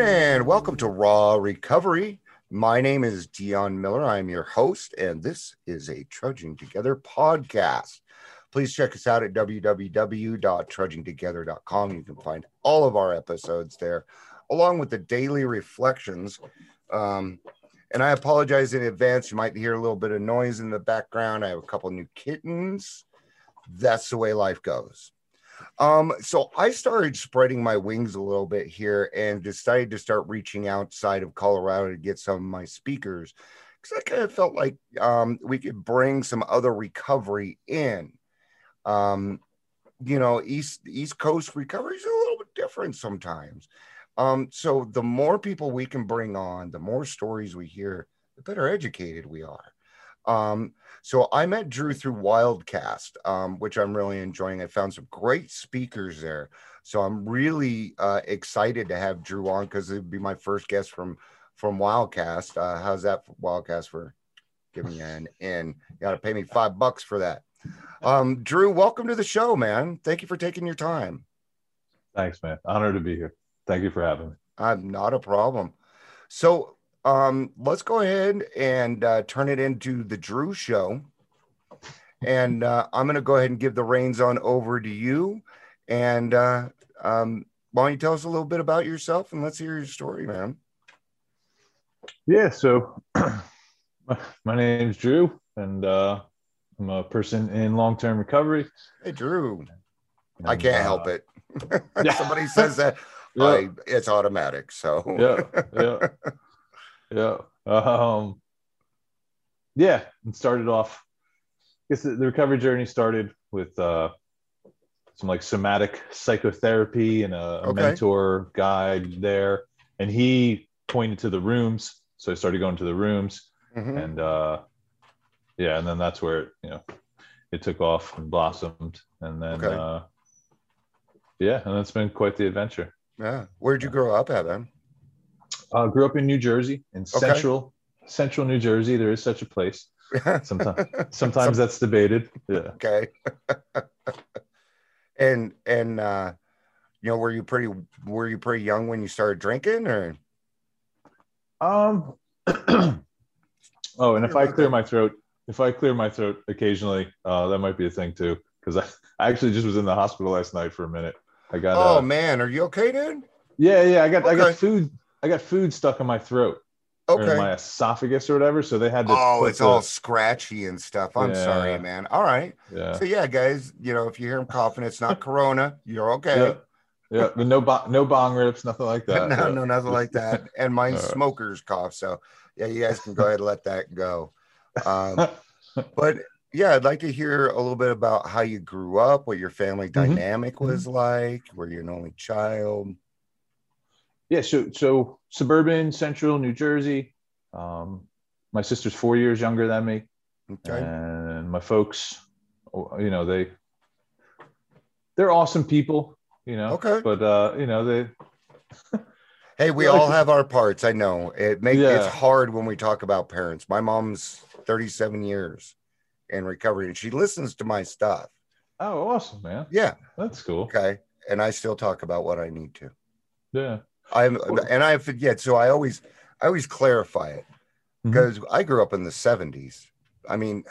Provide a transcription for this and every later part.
and welcome to Raw Recovery. My name is Dion Miller. I'm your host, and this is a Trudging Together podcast. Please check us out at www.trudgingtogether.com. You can find all of our episodes there, along with the daily reflections. Um, and I apologize in advance. You might hear a little bit of noise in the background. I have a couple new kittens. That's the way life goes. Um, so I started spreading my wings a little bit here and decided to start reaching outside of Colorado to get some of my speakers because I kind of felt like um, we could bring some other recovery in. Um, you know, East East Coast recovery is a little bit different sometimes. Um, so the more people we can bring on, the more stories we hear, the better educated we are. Um, so I met Drew through Wildcast, um, which I'm really enjoying. I found some great speakers there. So I'm really uh, excited to have Drew on because it'd be my first guest from from Wildcast. Uh, how's that for Wildcast for giving me an in? You got to pay me five bucks for that. Um, Drew, welcome to the show, man. Thank you for taking your time. Thanks, man. Honored to be here. Thank you for having me. I'm not a problem. So um, let's go ahead and uh, turn it into the Drew show. And uh, I'm going to go ahead and give the reins on over to you. And uh, um, why don't you tell us a little bit about yourself and let's hear your story, man. Yeah. So my name's Drew, and uh, I'm a person in long term recovery. Hey, Drew. And, I can't help uh, it. Somebody says that. Yeah. I, it's automatic. So, yeah, yeah, yeah. Um, yeah, and started off. I guess the, the recovery journey started with uh, some like somatic psychotherapy and a, a Okay. mentor guide there, and he pointed to the rooms, so I started going to the rooms, Mhm. and uh, yeah, and then that's where it, you know it took off and blossomed, and then Okay. uh, yeah, and it's been quite the adventure. yeah. Where'd you grow up at, man? Uh, grew up in New Jersey, in central central New Jersey. There is such a place. Sometimes sometimes that's debated. Yeah. okay. and and uh you know, were you pretty were you pretty young when you started drinking or Um. oh, and if I clear my throat, if I clear my throat occasionally, uh, that might be a thing too. Because I, I actually just was in the hospital last night for a minute. I got. Oh uh, man, are you okay, dude? yeah, yeah. I got I got food. I got food stuck in my throat Okay. my esophagus or whatever. So they had to. Oh, it's the- all scratchy and stuff. I'm sorry, man. All right. Yeah. So yeah, guys, you know, if you hear him coughing, it's not corona. You're okay. Yeah. Yeah. But no bong, no bong rips, nothing like that. no, Yeah. no, nothing like that. And right. smoker's cough. So yeah, you guys can go ahead and let that go. Um, but yeah, I'd like to hear a little bit about how you grew up, what your family Mhm. dynamic was like. Were you an only child? Yeah so so suburban central new jersey um my sister's four years younger than me Okay. and my folks you know they they're awesome people you know Okay. but uh you know they Hey, we all have our parts. I know it makes Yeah. it's hard when we talk about parents. My mom's 37 years in recovery, and she listens to my stuff. oh awesome man Yeah, that's cool okay. And I still talk about what I need to. yeah I'm and I forget, so I always I always clarify it because I grew up in the 70s. I mean,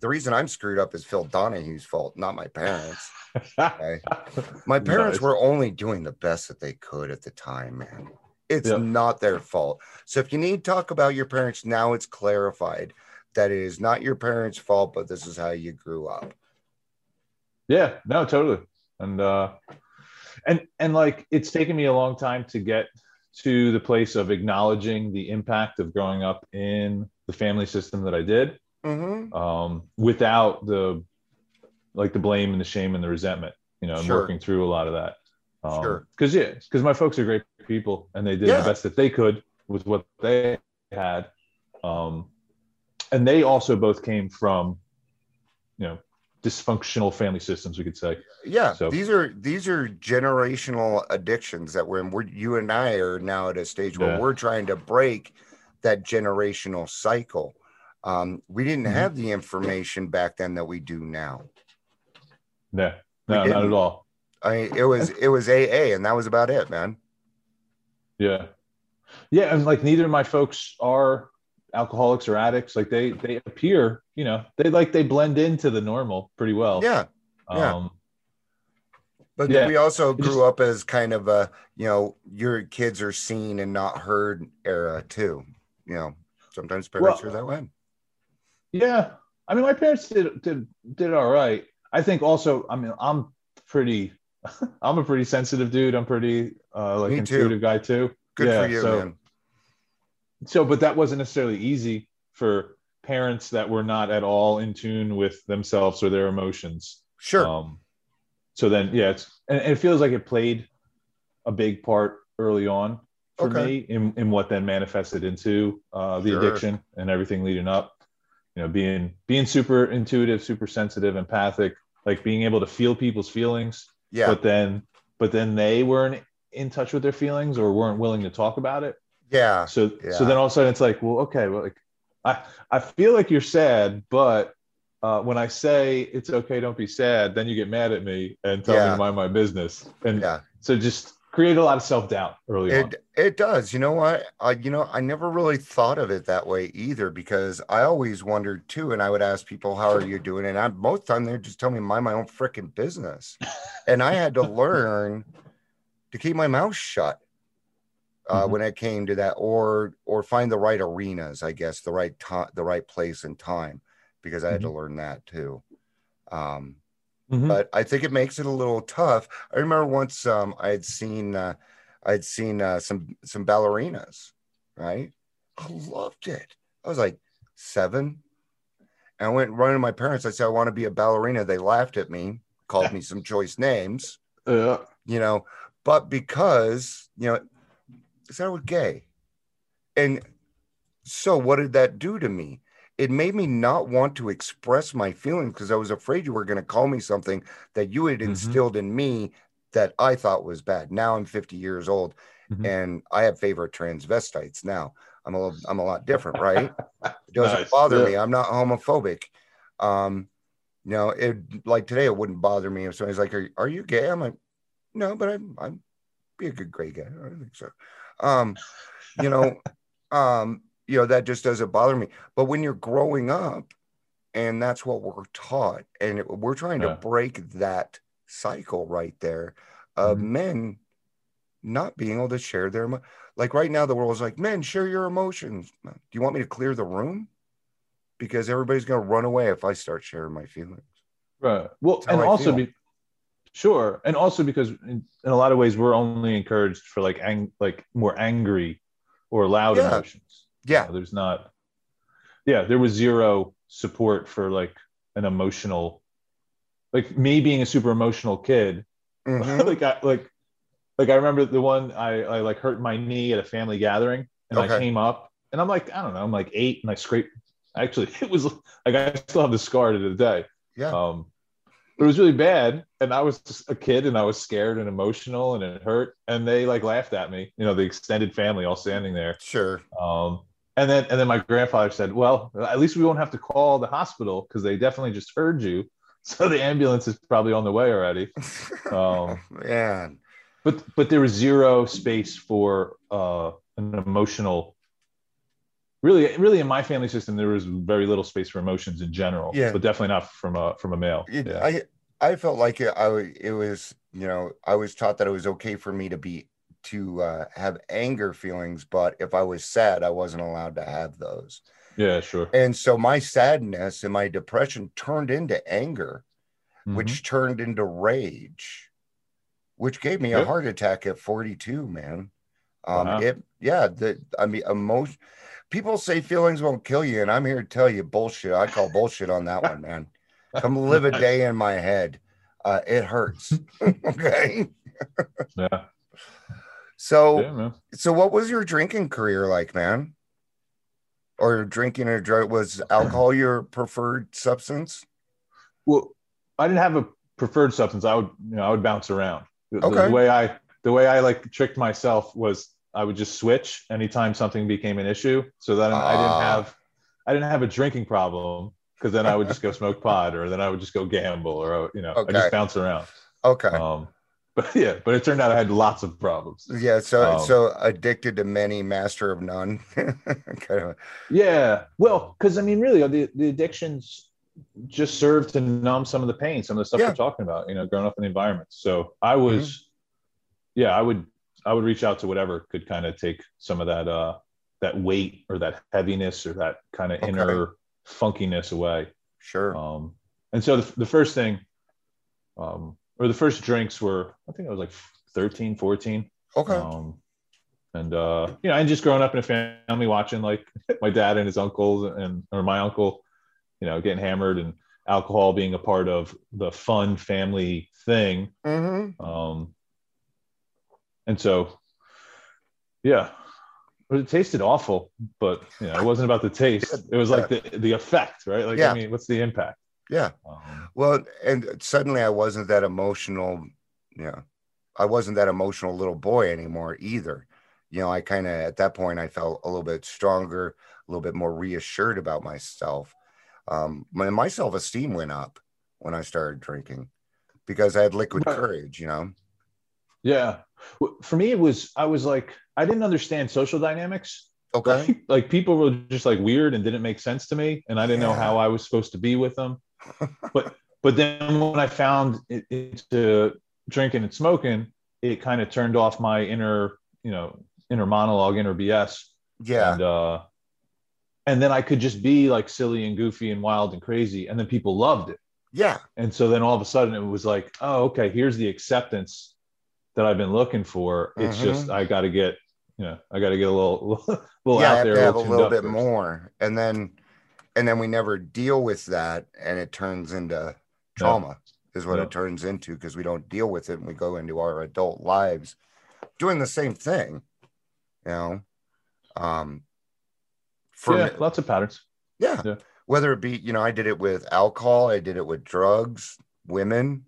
the reason I'm screwed up is Phil Donahue's fault, not my parents. Okay. My parents Nice. were only doing the best that they could at the time, man. It's not their fault. So if you need to talk about your parents, now it's clarified that it is not your parents' fault, but this is how you grew up. yeah no totally and uh and and like it's taken me a long time to get to the place of acknowledging the impact of growing up in the family system that i did Mm-hmm. um, without the like the blame and the shame and the resentment, you know, and Sure. working through a lot of that. Um, Sure. Because yeah, because my folks are great people and they did Yeah. the best that they could with what they had. Um, and they also both came from, you know, dysfunctional family systems, we could say. Yeah, So- these are these are generational addictions that we're, we're you and I are now at a stage where Yeah. we're trying to break that generational cycle. Um, we didn't Mhm. have the information back then that we do now. Yeah, We no, not at all. I mean, it was it was AA, and that was about it, man. Yeah, yeah, and like neither of my folks are alcoholics or addicts. Like they they appear, you know, they like they blend into the normal pretty well. Yeah, yeah. Um, but Yeah. we also grew up as kind of a you know your kids are seen and not heard era too. You know, sometimes parents Well- are that way. Yeah, I mean, my parents did did did all right. I think also, I mean, I'm pretty, I'm a pretty sensitive dude. I'm pretty uh, like Me too. intuitive guy too. Good Yeah, for you, so- man. So, but that wasn't necessarily easy for parents that were not at all in tune with themselves or their emotions. Sure. Um, so then, yeah, it's and it feels like it played a big part early on for Okay. me in, in what then manifested into uh, the Sure. addiction and everything leading up. You know, being being super intuitive, super sensitive, empathic, like being able to feel people's feelings, yeah. but then but then they weren't in touch with their feelings or weren't willing to talk about it. Yeah. So Yeah. so then all of a sudden it's like, well, okay, well, like I I feel like you're sad, but uh, when I say it's okay, don't be sad, then you get mad at me and tell me to mind my business. And Yeah. so just create a lot of self doubt early on. It it does. You know what? I you know I never really thought of it that way either because I always wondered too, and I would ask people, "How are you doing?" And I most of the time they'd just tell me mind my own freaking business, and I had to learn to keep my mouth shut uh, Mhm. when it came to that, or or find the right arenas, I guess, the right time, the right place and time, because I had to learn that too. Um, Mhm. but I think it makes it a little tough. I remember once um, I had seen uh, I'd seen uh, some some ballerinas, right? I loved it. I was like seven, and I went running to my parents. I said I want to be a ballerina. They laughed at me, called me some choice names, Yeah. you know. But because you know, I said I was gay, and so what did that do to me? It made me not want to express my feelings because I was afraid you were going to call me something that you had Mhm. instilled in me that I thought was bad. Now I'm 50 years old Mhm. and I have favorite transvestites now. I'm a little, I'm a lot different, right? It doesn't Nice. bother Yeah. me. I'm not homophobic. Um, you know, it like today it wouldn't bother me if somebody's like, "Are, are you gay?" I'm like, "No, but I'm I'm be a good gay guy." I don't think so. Um, you know, um, you know that just doesn't bother me. But when you're growing up, and that's what we're taught, and it, we're trying Yeah. to break that cycle right there of Mhm. men not being able to share their emo- like right now the world is like men share your emotions do you want me to clear the room because everybody's going to run away if i start sharing my feelings Right. Well, and I also be sure, and also because in, in a lot of ways we're only encouraged for like ang- like more angry or loud Yeah. emotions. You yeah know, there's not. Yeah, there was zero support for like an emotional, like me being a super emotional kid. Mhm. like I like, like I remember the one I I like hurt my knee at a family gathering, and I came up, and I'm like I don't know, I'm like eight, and I scraped. Actually, it was like I still have the scar to the day. yeah Um, it was really bad, and I was just a kid, and I was scared and emotional, and it hurt. And they like laughed at me, you know, the extended family all standing there. sure Um, and then and then my grandfather said, "Well, at least we won't have to call the hospital because they definitely just heard you, so the ambulance is probably on the way already." Um, man but but there was zero space for uh, an emotional. Really, really, in my family system, there was very little space for emotions in general. Yeah. but definitely not from a from a male. it, yeah. i i felt like it i it was you know i was taught that it was okay for me to be to uh, have anger feelings but if i was sad i wasn't allowed to have those yeah, sure. and so my sadness and my depression turned into anger Mhm. which turned into rage, which gave me a heart attack at 42, man. Um, Wow. it, yeah, the, I mean, emotion, people say feelings won't kill you, and I'm here to tell you bullshit. I call bullshit on that one, man. Come live a day in my head. Uh, it hurts. okay. yeah, So, yeah, so what was your drinking career like, man? or drinking or drug was alcohol your preferred substance? Well, I didn't have a preferred substance. I would, you know, I would bounce around. The, Okay. the way I, the way I like tricked myself was I would just switch anytime something became an issue. So that I didn't Ah. have, I didn't have a drinking problem because then I would just go smoke pot or then I would just go gamble or, I would- you know, I just bounce around. Okay. Um, but yeah, but it turned out I had lots of problems. yeah. So um, so addicted to many, master of none. kind of. Yeah. Well, because I mean, really, the, the addictions just serve to numb some of the pain, some of the stuff Yeah. we're talking about, you know, growing up in the environment. So I was, yeah, I would, I would reach out to whatever could kind of take some of that, uh, that weight or that heaviness or that kind of Okay. inner funkiness away. Sure. Um, and so the, the first thing, um, or the first drinks were, I think I was like 13, 14. okay. Um, and uh, you know, and just growing up in a family watching like my dad and his uncles and or my uncle, you know, getting hammered and alcohol being a part of the fun family thing. mm-hmm. Um, and so, yeah, but it tasted awful, but you know, it wasn't about the taste. It was like the the effect, right? Like, Yeah. I mean, what's the impact? Yeah. Um, Well, and suddenly I wasn't that emotional. Yeah. I wasn't that emotional little boy anymore either. You know, I kind of at that point I felt a little bit stronger, a little bit more reassured about myself. Um, my, my self esteem went up when I started drinking because I had liquid Right. courage. You know. yeah, for me, it was I was like I didn't understand social dynamics. Okay. like, like people were just like weird and didn't make sense to me and i didn't know how i was supposed to be with them but but then when i found it, into drinking and smoking it kind of turned off my inner you know inner monologue inner bs Yeah. and uh and then i could just be like silly and goofy and wild and crazy and then people loved it Yeah. and so then all of a sudden it was like oh okay here's the acceptance that i've been looking for it's Mhm. just i got to get you know i got to get a little little yeah, I out there have a little bit first. more, and then, and then we never deal with that, and it turns into trauma. Is what Yeah. it turns into because we don't deal with it, and we go into our adult lives doing the same thing. You know, um, for yeah me- lots of patterns yeah. Yeah. Whether it be, you know, I did it with alcohol, I did it with drugs, women,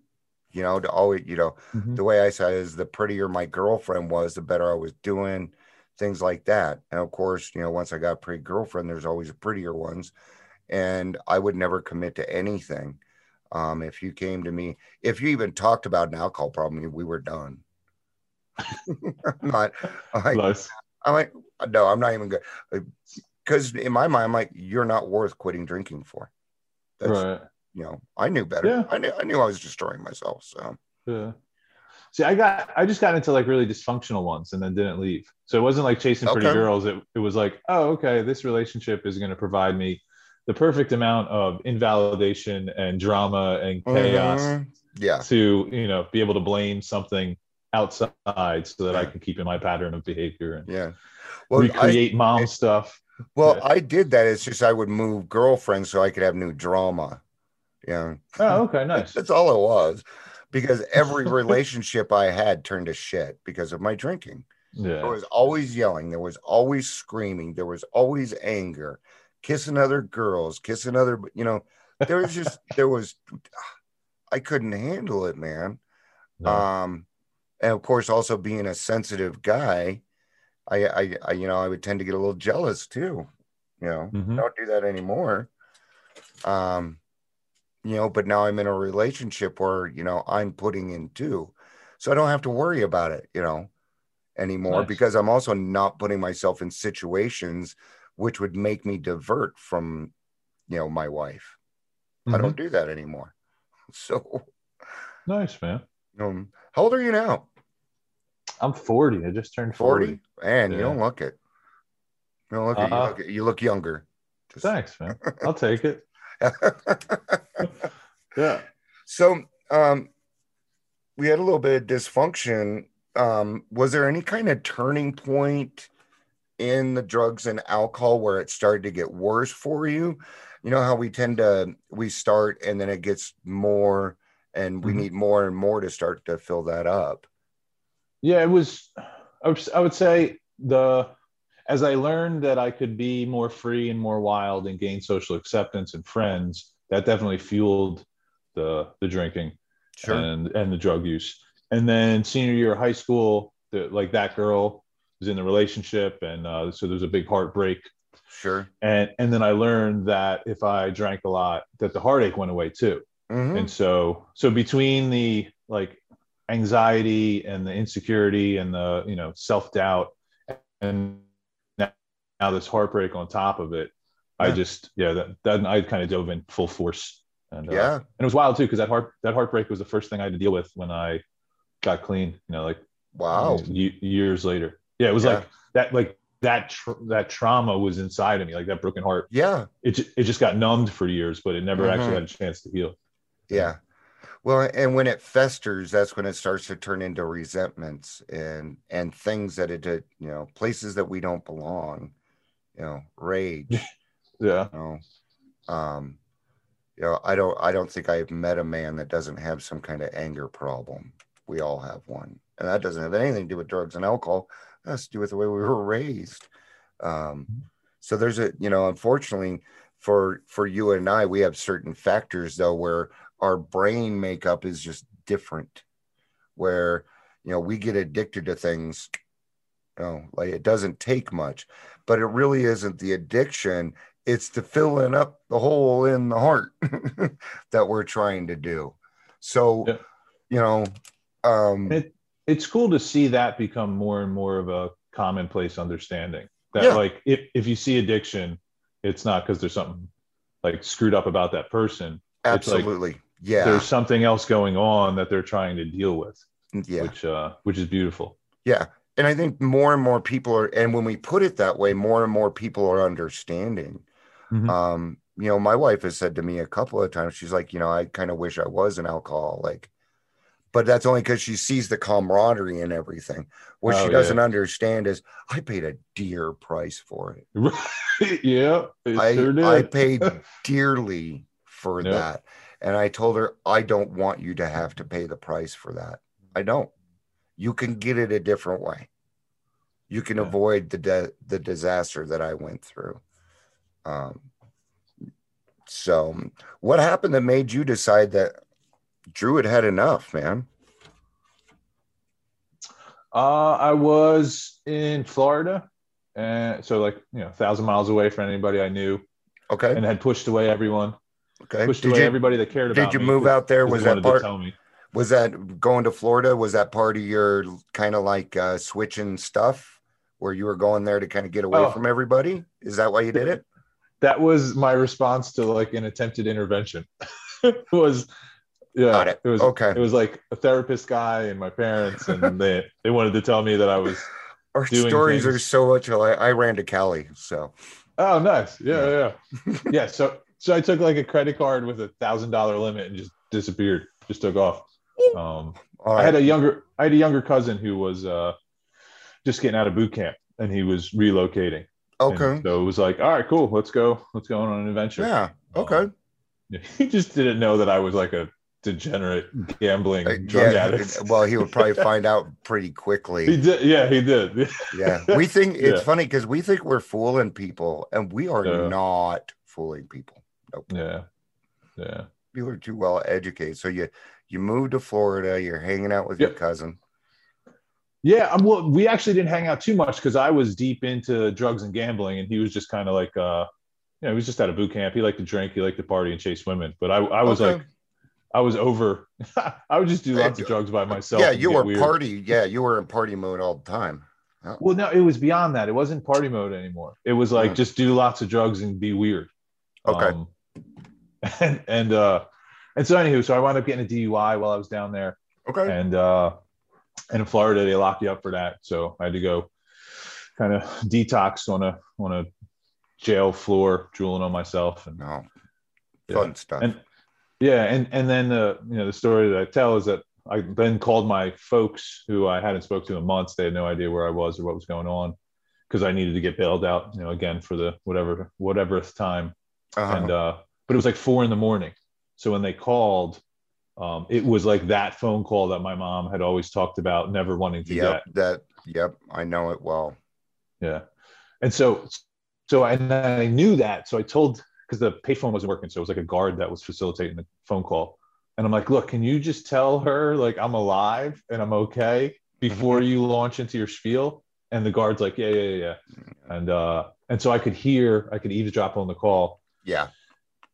you know, to always, you know, Mhm. the way I said is the prettier my girlfriend was, the better I was doing, things like that. And of course, you know, once I got a pretty girlfriend, there's always prettier ones. And I would never commit to anything. Um, if you came to me, if you even talked about an alcohol problem, we were done. I'm not, I'm like, Nice. I'm like, no, I'm not even good. Because in my mind, I'm like, you're not worth quitting drinking for. That's, right you know, I knew better. Yeah. I knew, I knew I was destroying myself. So, yeah see i got i just got into like really dysfunctional ones and then didn't leave so it wasn't like chasing pretty Okay. girls it, it was like oh okay this relationship is going to provide me the perfect amount of invalidation and drama and chaos Mhm. yeah, to you know be able to blame something outside so that i can keep in my pattern of behavior and yeah. Well, I, recreate mom stuff well, yeah. I did that. It's just I would move girlfriends so I could have new drama. Yeah, oh okay nice that's all it was. Because every relationship I had turned to shit because of my drinking. Yeah. There was always yelling. There was always screaming. There was always anger, kissing other girls, kissing other, you know, there was just, there was, I couldn't handle it, man. No. Um, and of course, also being a sensitive guy, I, I, I, you know, I would tend to get a little jealous too. You know, Mhm. don't do that anymore. Um, you know, but now I'm in a relationship where, you know, I'm putting in too. So I don't have to worry about it, you know, anymore Nice. because I'm also not putting myself in situations which would make me divert from, you know, my wife. I Mhm. don't do that anymore. So, nice man um, how old are you now? i'm 40 i just turned 40? 40, And you don't look it. You don't look it. You look, you look younger. Just- thanks man i'll take it yeah so, um, we had a little bit of dysfunction. Um, was there any kind of turning point in the drugs and alcohol where it started to get worse for you? You know how we tend to we start and then it gets more and we Mhm. need more and more to start to fill that up. yeah it was I would say the as I learned that I could be more free and more wild and gain social acceptance and friends, that definitely fueled the the drinking Sure. and and the drug use. And then senior year of high school, the, like that girl was in the relationship, and uh, so there was a big heartbreak. Sure. And and then I learned that if I drank a lot, that the heartache went away too. Mhm. And so so between the like anxiety and the insecurity and the you know self doubt and now, this heartbreak on top of it, I just yeah that, that I kind of dove in full force. And uh, Yeah. and it was wild too because that heart that heartbreak was the first thing I had to deal with when I got clean. You know, like Wow. years later. Yeah, it was Yeah. like that. Like that. That trauma was inside of me. Like that broken heart. Yeah. It it just got numbed for years, but it never Mhm. actually had a chance to heal. Yeah. Well, and when it festers, that's when it starts to turn into resentments and and things that it did, you know, places that we don't belong, you know, rage, Yeah. you know. Um, you know, I don't I don't think I've met a man that doesn't have some kind of anger problem. We all have one. And that doesn't have anything to do with drugs and alcohol. That has to do with the way we were raised. Um, so there's a, you know, unfortunately for for you and I, we have certain factors though where our brain makeup is just different. Where, you know, we get addicted to things, know, like it doesn't take much, but it really isn't the addiction it's the filling up the hole in the heart that we're trying to do so Yeah. you know um It, it's cool to see that become more and more of a commonplace understanding. That Yeah. like if if you see addiction, it's not because there's something like screwed up about that person. it's like absolutely yeah There's something else going on that they're trying to deal with, yeah which uh which is beautiful. yeah and i think more and more people are and when we put it that way more and more people are understanding Mhm. um you know my wife has said to me a couple of times she's like you know i kind of wish i was an alcoholic but that's only because she sees the camaraderie and everything what Oh, she doesn't understand is i paid a dear price for it yeah, it I, sure. I paid dearly for Yep. that. And I told her, I don't want you to have to pay the price for that. I don't. You can get it a different way. You can Yeah. avoid the de- the disaster that I went through. Um, so, what happened that made you decide that Drew had had enough, man? Uh, I was in Florida, and so like you know, a thousand miles away from anybody I knew, Okay, and had pushed away everyone, okay. pushed Did away you everybody that cared about did you move out there? Was that part? Was that going to Florida? Was that part of your kind of like uh, switching stuff where you were going there to kind of get away Oh. from everybody? Is that why you did it? That was my response to like an attempted intervention. it was, yeah, it. it was Okay. It was like a therapist guy and my parents, and they they wanted to tell me that I was. Our doing stories are so much alike. I ran to Cali, so Oh, nice. Yeah, yeah, yeah. So so I took like a credit card with a thousand dollar limit and just disappeared. Just took off. Um, all I had a younger I had a younger cousin who was uh, just getting out of boot camp and he was relocating. And Okay. so it was like, all right, cool, let's go, let's go on an adventure. Yeah. Okay. Um, he just didn't know that I was like a degenerate gambling Uh, drug yeah. addict. Well, he would probably find out pretty quickly. He did, yeah, he did. Yeah. We think it's Yeah. funny because we think we're fooling people, and we are Yeah. not fooling people. Nope. yeah, yeah. People are too well educated. So you you moved to Florida. You're hanging out with your cousin. Yeah, um, well, we actually didn't hang out too much because I was deep into drugs and gambling, and he was just kind of like, uh, you know, he was just out of boot camp. He liked to drink, he liked to party and chase women. But I, I was Okay. like, I was over. I would just do lots of drugs by myself. yeah, you were weird. party. Yeah, you were in party mode all the time. Well, no, it was beyond that. It wasn't party mode anymore. It was like Hmm. just do lots of drugs and be weird. Okay. Um, and and uh, and so anywho, so I wound up getting a DUI while I was down there. Okay. and uh and in Florida they lock you up for that. So I had to go kind of detox on a on a jail floor, drooling on myself. And No. Yeah. Fun stuff. And yeah, and and then uh, you know the story that I tell is that I then called my folks who I hadn't spoke to in months. They had no idea where I was or what was going on because I needed to get bailed out, you know, again for the whatever whatever time Uh-huh. and uh but it was like four in the morning so when they called um it was like that phone call that my mom had always talked about never wanting to yep. get That. Yep. I know it well. yeah and so so and I knew that. So I told because the payphone wasn't working, so it was like a guard that was facilitating the phone call. And I'm like, look, can you just tell her like I'm alive and I'm okay before Mm-hmm. you launch into your spiel? And the guard's like, yeah, yeah, yeah, yeah. And uh, and so I could hear, I could eavesdrop on the call. Yeah.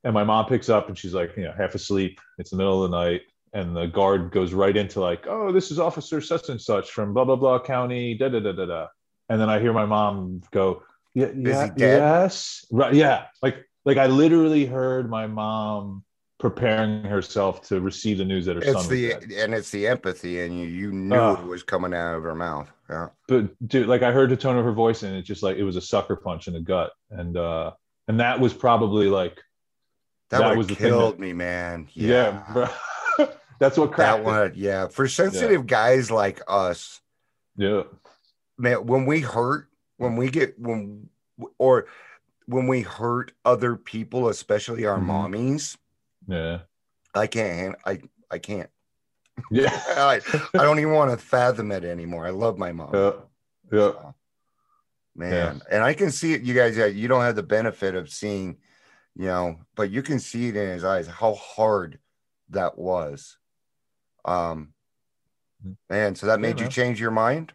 And my mom picks up and she's like, you know, half asleep. It's the middle of the night. And the guard goes right into like, oh, this is Officer such and such from blah blah blah county, da da da da da. And then I hear my mom go, yeah, yeah yes, right, yeah. Like like I literally heard my mom preparing herself to receive the news that her son It's was the and it's the empathy, and you you knew Ah. it was coming out of her mouth. Yeah. But dude, like I heard the tone of her voice, and it just like it was a sucker punch in the gut, and uh, and that was probably like That, That was have the thing killed that- me, man. yeah, bro. that's what that cracked. it. one, yeah. For sensitive guys like us, Yeah, man, when we hurt, when we get when or when we hurt other people, especially our Mhm. mommies, yeah, I can't. I I can't. yeah, I, I don't even want to fathom it anymore. I love my mom. yeah, yeah. So, man and i can see it you guys yeah, you don't have the benefit of seeing you know but you can see it in his eyes how hard that was um man so that Mm-hmm. Yeah, made you change your mind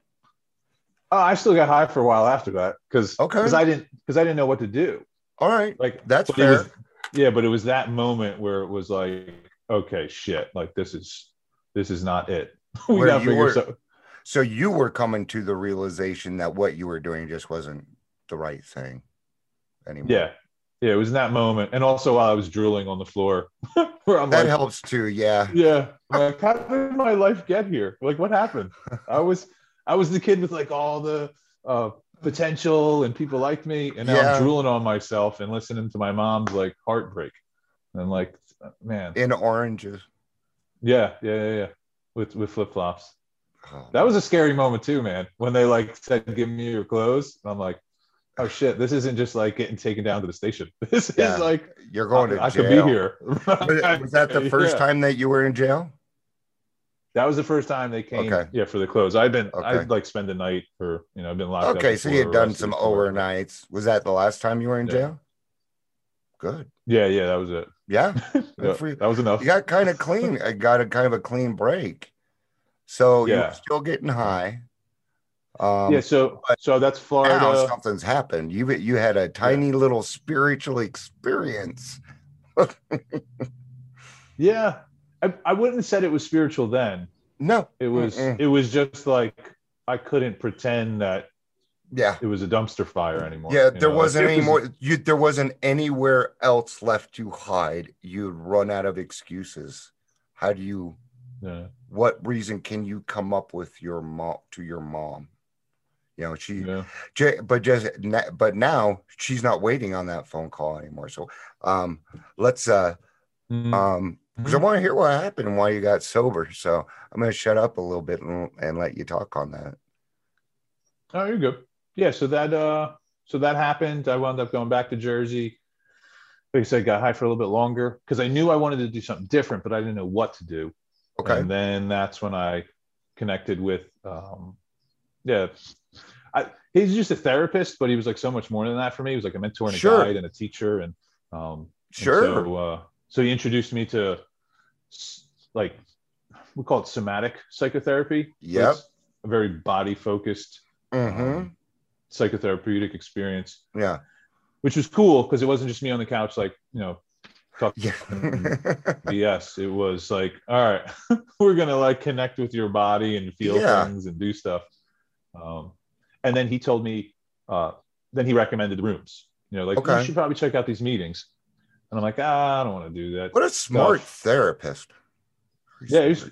Oh, I still got high for a while after that because Okay. because I didn't because I didn't know what to do. all right Like that's fair was- yeah, but it was that moment where it was like, okay, shit, like this is this is not it. we Where gotta you figure were- so- so you were coming to the realization that what you were doing just wasn't the right thing anymore Yeah. Yeah, it was in that moment. And also while I was drooling on the floor where I'm that like, helps too yeah yeah, like, how did my life get here? Like what happened? I was I was the kid with like all the uh potential and people liked me and now Yeah. I'm drooling on myself and listening to my mom's like heartbreak. And I'm like, man, in oranges yeah, yeah, yeah, yeah. With with flip flops. Oh, That was a scary moment too, man. When they like said, "Give me your clothes," and I'm like, "Oh shit, this isn't just like getting taken down to the station. This Yeah. is like you're going to I, I jail could be here." was, was that the first Yeah. time that you were in jail That was the first time they came. Okay. Yeah, for the clothes. I've been. Okay. I'd like spend the night, or you know, I've been locked up. Okay, so you had done some overnights. Was that the last time you were in Yeah. jail? Good. Yeah, yeah, that was it. Yeah, Yeah, that was enough. you got kind of clean. I got a kind of a clean break. So Yeah. you're still getting high. Um, yeah, so so that's now Florida. something's happened. You you had a tiny little spiritual experience. Yeah, I, I wouldn't have said it was spiritual then. No, It was. Mm-mm. It was just like I couldn't pretend that yeah, it was a dumpster fire anymore. yeah. There know? wasn't Like, any was- more. You there wasn't anywhere else left to hide. You'd run out of excuses. How do you? Yeah, what reason can you come up with your mom to your mom you know she yeah. But just but now she's not waiting on that phone call anymore so um let's uh Mhm. um because i want to hear what happened and why you got sober so i'm going to shut up a little bit and, and let you talk on that Oh, you're good. Yeah, so that uh so that happened. I wound up going back to Jersey. Like I said, got high for a little bit longer because I knew I wanted to do something different, but I didn't know what to do. okay And then that's when I connected with um yeah. I he's just a therapist, but he was like so much more than that for me. He was like a mentor and a Sure. guide and a teacher. And um and sure so uh so he introduced me to like we call it somatic psychotherapy. Yep. A very body focused mm-hmm. um, psychotherapeutic experience, yeah which was cool because it wasn't just me on the couch, like, you know, talking yeah BS. It was like, all right, we're going to like connect with your body and feel Yeah. things and do stuff. Um, and then he told me, uh, then he recommended rooms, you know, like, Okay. you should probably check out these meetings. And I'm like, ah, I don't want to do that. what a smart therapist yeah, he's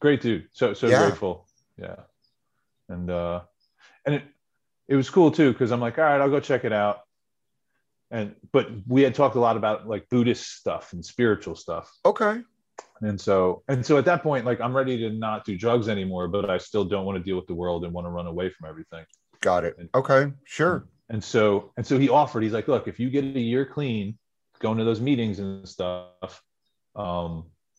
great dude. So so Yeah. grateful. Yeah, and uh, and it it was cool too because I'm like, all right, I'll go check it out. And but we had talked a lot about like Buddhist stuff and spiritual stuff, okay and so and so at that point, like I'm ready to not do drugs anymore, but I still don't want to deal with the world and want to run away from everything. Got it okay sure And so and so he offered. He's like, look, if you get a year clean, going to those meetings and stuff, um,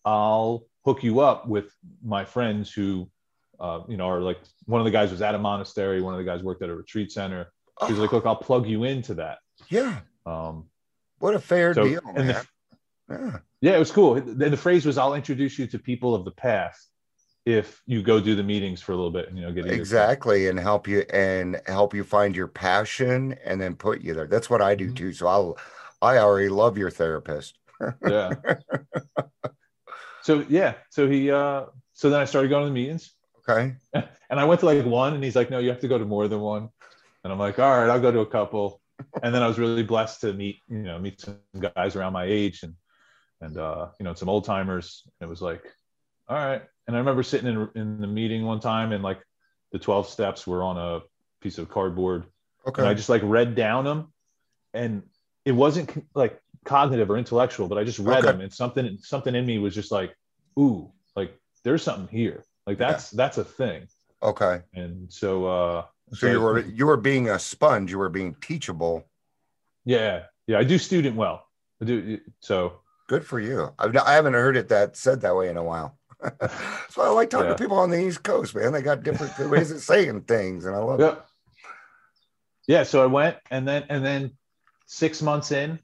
I'll hook you up with my friends who, uh, you know, are like one of the guys was at a monastery, one of the guys worked at a retreat center, He's like, look, I'll plug you into that. Yeah. Um, What a fair so, deal, man. the, yeah. yeah, it was cool. The, the phrase was, "I'll introduce you to people of the past if you go do the meetings for a little bit and you know get Exactly. And help you and help you find your passion and then put you there. That's what I do Mhm. too. So I'll I already love your therapist. Yeah. so yeah, so he uh so then I started going to the meetings Okay. and I went to like one and he's like, no, you have to go to more than one. And I'm like, all right, I'll go to a couple. And then I was really blessed to meet, you know, meet some guys around my age and and uh, you know, some old timers. and It was like, all right. And I remember sitting in in the meeting one time and like the 12 steps were on a piece of cardboard Okay. and I just like read down them, and it wasn't like cognitive or intellectual, but I just read Okay. them, and something something in me was just like, ooh, like there's something here, like that's that's a thing, okay. and so uh, So you were you were being a sponge, you were being teachable. yeah, yeah, I do student well, I do so Good for you. I've I haven't heard it that said that way in a while. so I like talking Yeah. to people on the East Coast, man. They got different ways of saying things, and I love it. yeah, yeah. So I went, and then and then six months in,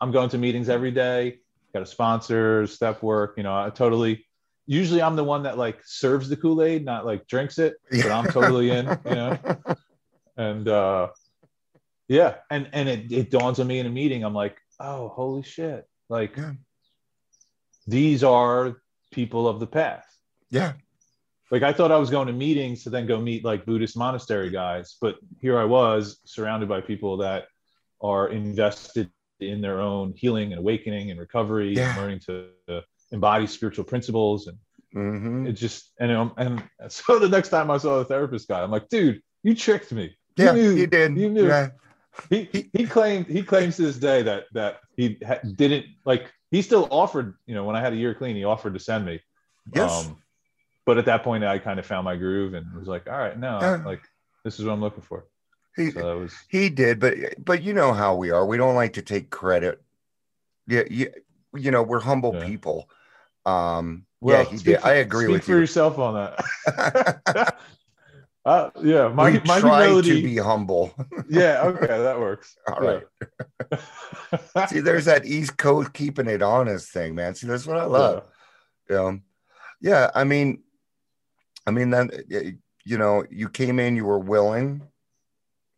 I'm going to meetings every day. Got a sponsor, step work. You know, I totally. Usually, I'm the one that like serves the Kool Aid, not like drinks it. But I'm totally in. You know. and uh yeah and and it, it dawns on me in a meeting i'm like oh holy shit like Yeah. these are people of the past yeah. like i thought i was going to meetings to then go meet like buddhist monastery guys but here i was surrounded by people that are invested in their own healing and awakening and recovery Yeah. and learning to embody spiritual principles and hmm it just and um, and so the next time i saw the therapist guy i'm like dude you tricked me You Yeah, knew- you did. you knew. Yeah. he, he he claimed he claims to this day that that he ha- didn't like he still offered you know when I had a year clean he offered to send me Yes. um but at that point I kind of found my groove and was like all right no Yeah. like this is what I'm looking for he, so that was he did, but but you know how we are. We don't like to take credit. Yeah, you, you know, we're humble Yeah. people. Um well yeah, he speak did. for- I agree speak with for you. yourself on that uh, yeah my we my try humility to be humble. yeah okay that works All right. See, there's that East Coast keeping it honest thing, man. See, that's what I love. Yeah. Yeah. I mean, I mean, then, you know, you came in, you were willing,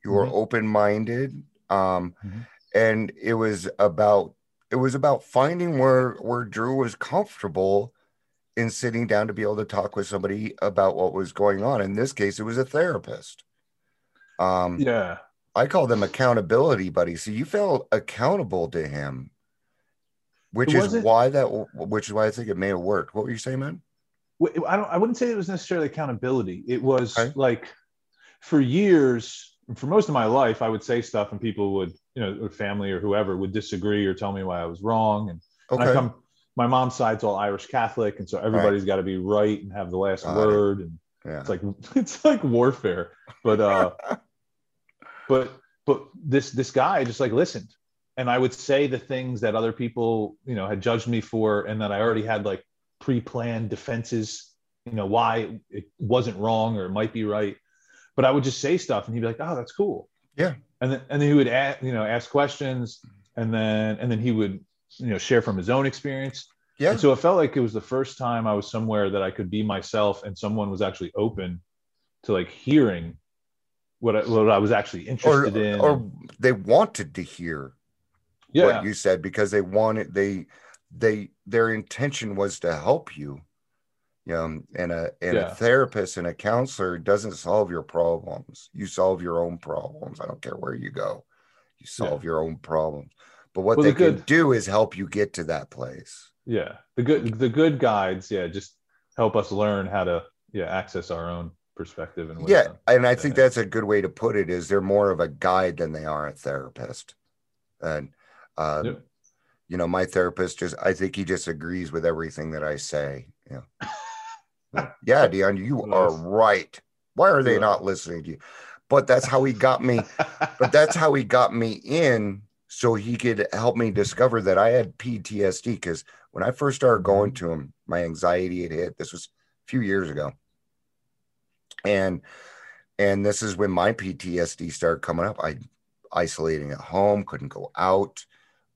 you were Mhm. open minded. Um, Mhm. and it was about, it was about finding where, where Drew was comfortable in sitting down to be able to talk with somebody about what was going on. In this case, it was a therapist. Um, yeah I call them accountability buddies. So you felt accountable to him, which It is why that, which is why I think it may have worked. What were you saying, man? I don't I wouldn't say it was necessarily accountability. It was Okay. like for years, for most of my life, I would say stuff and people would, you know, or family or whoever would disagree or tell me why I was wrong. And, and I come my mom's side's all Irish Catholic, and so everybody's got to be right and have the last Got it. word. And yeah. it's like it's like warfare. But uh but but this this guy just like listened and i would say the things that other people you know had judged me for and that i already had like pre-planned defenses you know why it wasn't wrong or it might be right but i would just say stuff and he'd be like oh that's cool Yeah. and then and then he would ask you know ask questions and then and then he would you know share from his own experience yeah. and so it felt like it was the first time I was somewhere that I could be myself and someone was actually open to like hearing what I, what I was actually or, interested in. or they wanted to hear yeah, what you said because they wanted they they their intention was to help you you know and a and Yeah. a therapist and a counselor doesn't solve your problems. You solve your own problems. I don't care where you go. You solve your own problems. But what Well, they the can do is help you get to that place. Yeah. The good the good guides, yeah, just help us learn how to yeah access our own perspective and yeah and i think that's a good way to put it is they're more of a guide than they are a therapist. And um, Yep. you know my therapist just i think he just agrees with everything that i say yeah yeah dion you are right. Why are they Yeah. not listening to you? But that's how he got me but that's how he got me in so he could help me discover that i had ptsd because when i first started going to him my anxiety had hit. This was a few years ago and and this is when my PTSD started coming up. I isolating at home, couldn't go out,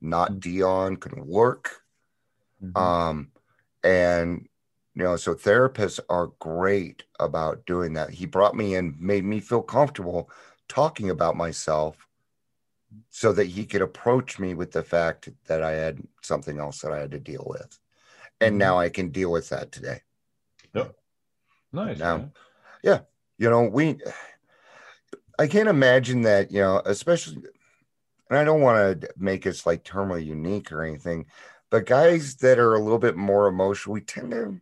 not Dion, couldn't work. Mhm. Um, and you know, so therapists are great about doing that. He brought me in, made me feel comfortable talking about myself so that he could approach me with the fact that I had something else that I had to deal with. And Mhm. now I can deal with that today. Yep. nice. now- man. You know we i can't imagine that you know especially and i don't want to make us like terminally unique or anything but guys that are a little bit more emotional we tend to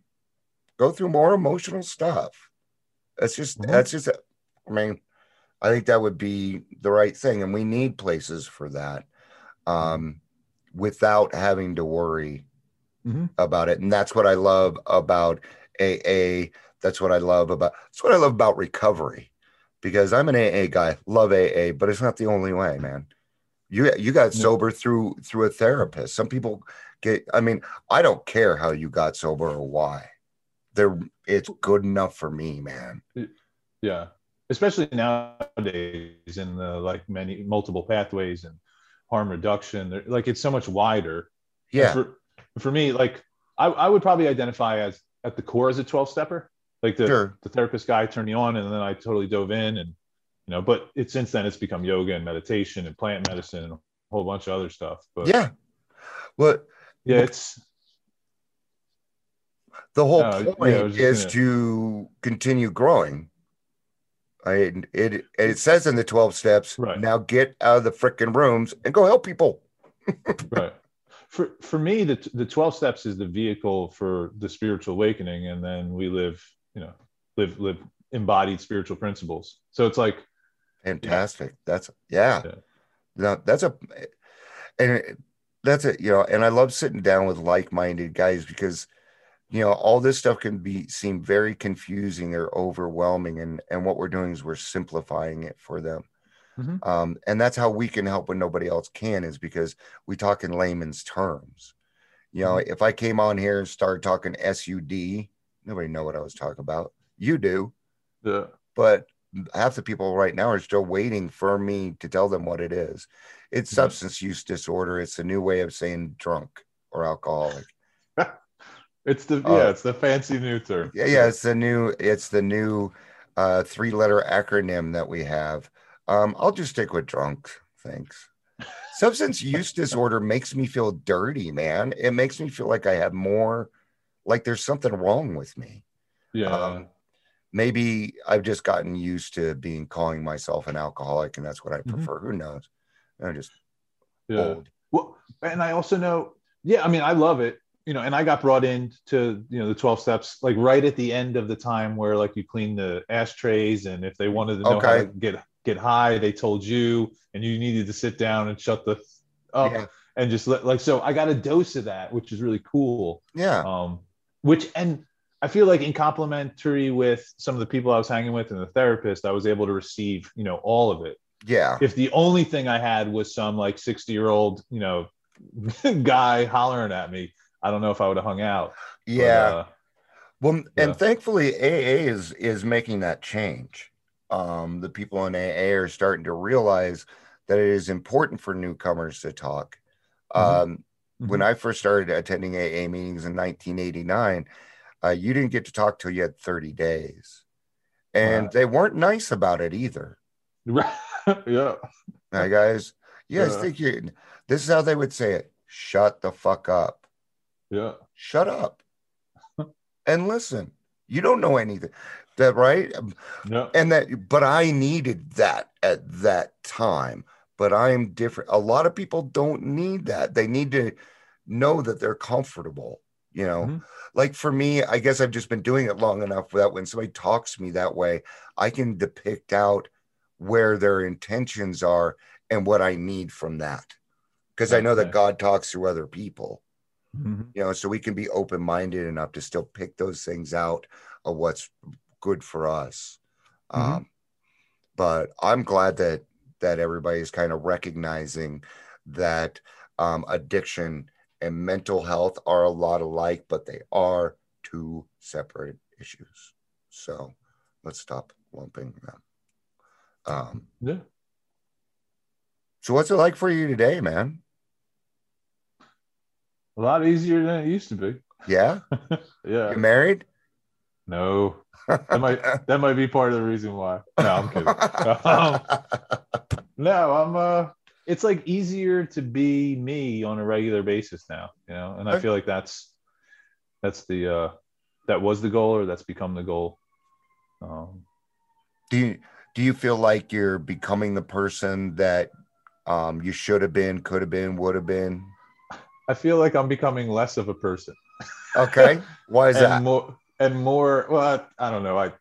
go through more emotional stuff that's just Mhm. that's just i mean i think that would be the right thing and we need places for that um without having to worry Mhm. about it and that's what i love about aa that's what I love about that's what I love about recovery. Because I'm an AA guy, love AA, but it's not the only way, man. You you got sober through through a therapist. Some people get I mean, I don't care how you got sober or why. They're it's good enough for me, man. Yeah, especially nowadays in the like many multiple pathways and harm reduction. Like it's so much wider. Yeah. For, for me, like I, I would probably identify as at the core as a 12 stepper. Like the, Sure. the therapist guy turned me on and then I totally dove in and you know, but it since then it's become yoga and meditation and plant medicine and a whole bunch of other stuff. But Yeah. Well, yeah, it's the whole No, point just is gonna- to continue growing. I it it says in the 12 steps, Right. now get out of the freaking rooms and go help people. right for for me the the 12 steps is the vehicle for the spiritual awakening and then we live you know live live embodied spiritual principles so it's like Fantastic. That's yeah. Yeah. No, that's a and that's it, you know, and I love sitting down with like-minded guys because you know, all this stuff can be seem very confusing or overwhelming and and what we're doing is we're simplifying it for them. Mhm. Um, and that's how we can help when nobody else can is because we talk in layman's terms. You know, if I came on here and started talking SUD, nobody know what I was talking about. You do the but half the people right now are still waiting for me to tell them what it is. It's Yeah. substance use disorder. It's a new way of saying drunk or alcoholic. it's the Uh, yeah it's the fancy new term Yeah, yeah, it's the new it's the new uh three letter acronym that we have. Um I'll just stick with drunk. Thanks. Substance use disorder makes me feel dirty, man. It makes me feel like I have more like there's something wrong with me. yeah Um, maybe I've just gotten used to being calling myself an alcoholic, and that's what I Mhm. prefer. Who knows? I'm just yeah old. well and i also know yeah i mean i love it you know and i got brought into you know the 12 steps like right at the end of the time where like you clean the ashtrays and if they wanted to know how to get get high they told you and you needed to sit down and shut the up Yeah. and just let like so i got a dose of that which is really cool Yeah, um which and i feel like in complementary with some of the people i was hanging with and the therapist i was able to receive you know all of it yeah, if the only thing I had was some like 60 year old, you know, guy hollering at me, I don't know if I would have hung out. But, yeah. uh, well, yeah. and thankfully, AA is is making that change. Um, the people in AA are starting to realize that it is important for newcomers to talk. Mhm. Um, when I first started attending AA meetings in 1989, uh, you didn't get to talk till you had 30 days, and Right. they weren't nice about it either. Right. yeah. Now, guys, guys Yeah. think you this is how they would say it shut the fuck up. Yeah. Shut up and listen. You don't know anything. That right? Yeah. And that, but I needed that at that time. But I'm different. A lot of people don't need that. They need to know that they're comfortable. You know, Mhm. like for me, I guess I've just been doing it long enough that when somebody talks to me that way, I can depict out where their intentions are and what I need from that. Because I know that God talks through other people, Mhm. you know, so we can be open minded enough to still pick those things out of what's good for us. Mhm. Um, but I'm glad that that everybody's kind of recognizing that um, addiction and mental health are a lot alike, but they are two separate issues. So let's stop lumping them. Um, Yeah. so what's it like for you today, man? A lot easier than it used to be. Yeah, Yeah. you married? No. That might that might be part of the reason why. No, I'm kidding. Um, no, I'm uh it's like easier to be me on a regular basis now, you know, and I feel like that's that's the uh that was the goal or that's become the goal. Um do you do you feel like you're becoming the person that um, you should have been, could have been, would have been? I feel like I'm becoming less of a person. Okay, why is and that? more and more well I, I don't know i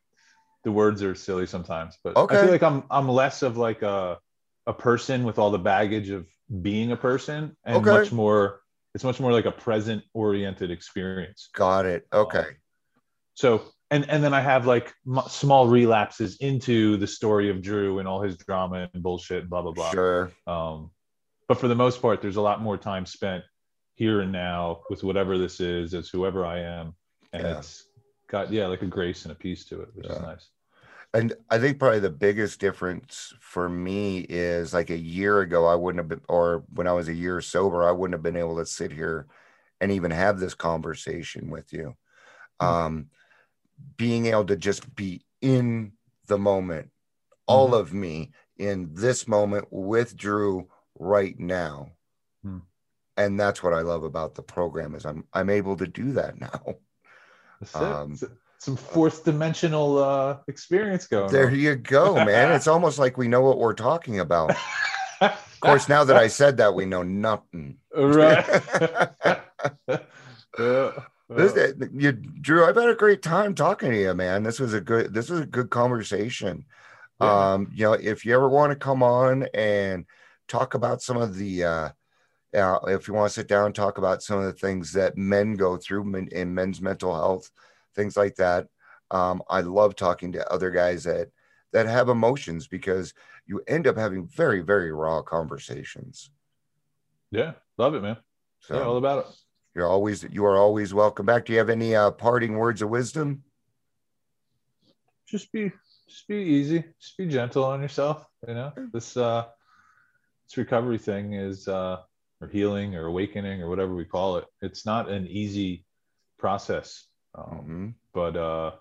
the words are silly sometimes but Okay. i feel like i'm i'm less of like a a person with all the baggage of being a person and Okay. much more it's much more like a present oriented experience Got it. Okay, so and and then i have like m- small relapses into the story of drew and all his drama and bullshit and blah blah blah sure. um but for the most part there's a lot more time spent here and now with whatever this is as whoever i am and Yeah. it's got yeah like a grace and a peace to it which is nice And I think probably the biggest difference for me is like a year ago, I wouldn't have been, or when I was a year sober, I wouldn't have been able to sit here and even have this conversation with you. Hmm. Um, being able to just be in the moment, all Mhm. of me in this moment with Drew right now. Hmm. And that's what I love about the program is I'm I'm able to do that now. Um, some fourth dimensional uh experience going There on. you go, man. It's almost like we know what we're talking about. Of course, now that I said that, we know nothing. right. This, you, Drew, I've had a great time talking to you, man. This was a good, this was a good conversation. Yeah. Um, you know, if you ever want to come on and talk about some of the, uh, uh, if you want to sit down and talk about some of the things that men go through men, in men's mental health, things like that. Um, I love talking to other guys that that have emotions because you end up having very, very raw conversations. yeah love it man So yeah all about it you're always you are always welcome back. Do you have any uh, parting words of wisdom? just be just be easy just be gentle on yourself you know this uh this recovery thing is uh or healing or awakening or whatever we call it it's not an easy process um, Mhm. but uh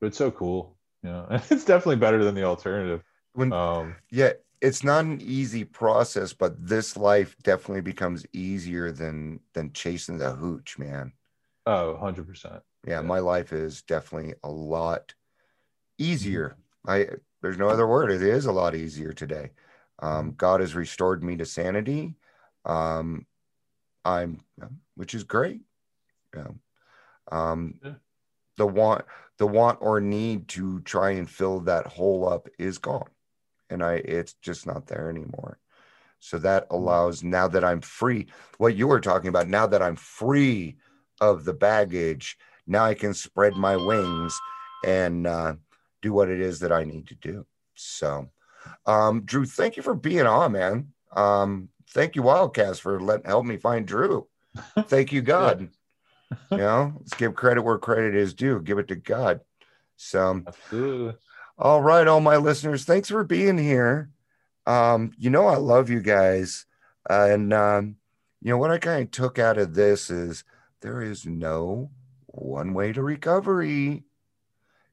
but it's so cool you know it's definitely better than the alternative When um yeah, it's not an easy process, but this life definitely becomes easier than than chasing the hooch, man. oh 100% Yeah, Yeah. my life is definitely a lot easier. I there's no other word. It is a lot easier today. Um, God has restored me to sanity. Um, I'm, which is great. Yeah. Um, Yeah. the want, the want or need to try and fill that hole up is gone, and I, it's just not there anymore. So that allows now that I'm free. What you were talking about now that I'm free of the baggage, now I can spread my wings and uh, do what it is that I need to do. So, um, Drew, thank you for being on, man. Um, thank you, Wildcast, for letting help me find Drew. Thank you, God. You know, let's give credit where credit is due. Give it to God. So, absolutely all right, all my listeners, thanks for being here. Um, you know, I love you guys. Uh, and, um, you know, what I kind of took out of this is there is no one way to recovery.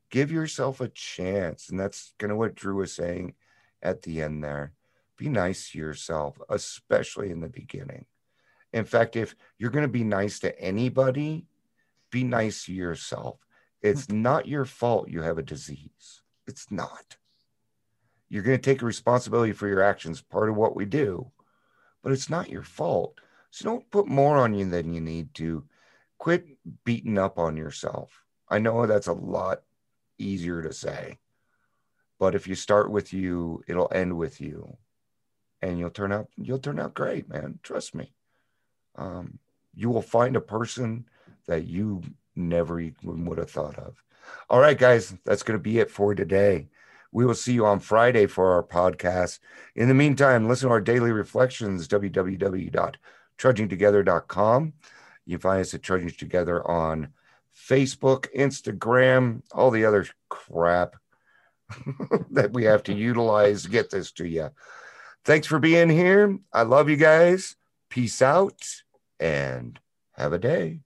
Give yourself a chance. And that's kind of what Drew was saying at the end there. Be nice to yourself, especially in the beginning. In fact, if you're going to be nice to anybody, be nice to yourself. It's hmm. not your fault you have a disease. It's not. You're going to take responsibility for your actions, part of what we do, but it's not your fault. So don't put more on you than you need to. Quit beating up on yourself. I know that's a lot easier to say, but if you start with you, it'll end with you, and you'll turn out you'll turn out great, man. Trust me. Um, you will find a person that you never even would have thought of. All right, guys, that's going to be it for today. We will see you on Friday for our podcast. In the meantime, listen to our daily reflections, www.trudgingtogether.com. You can find us at Trudging Together on Facebook, Instagram, all the other crap. that we have to utilize to get this to you. Thanks for being here. I love you guys. Peace out and have a day.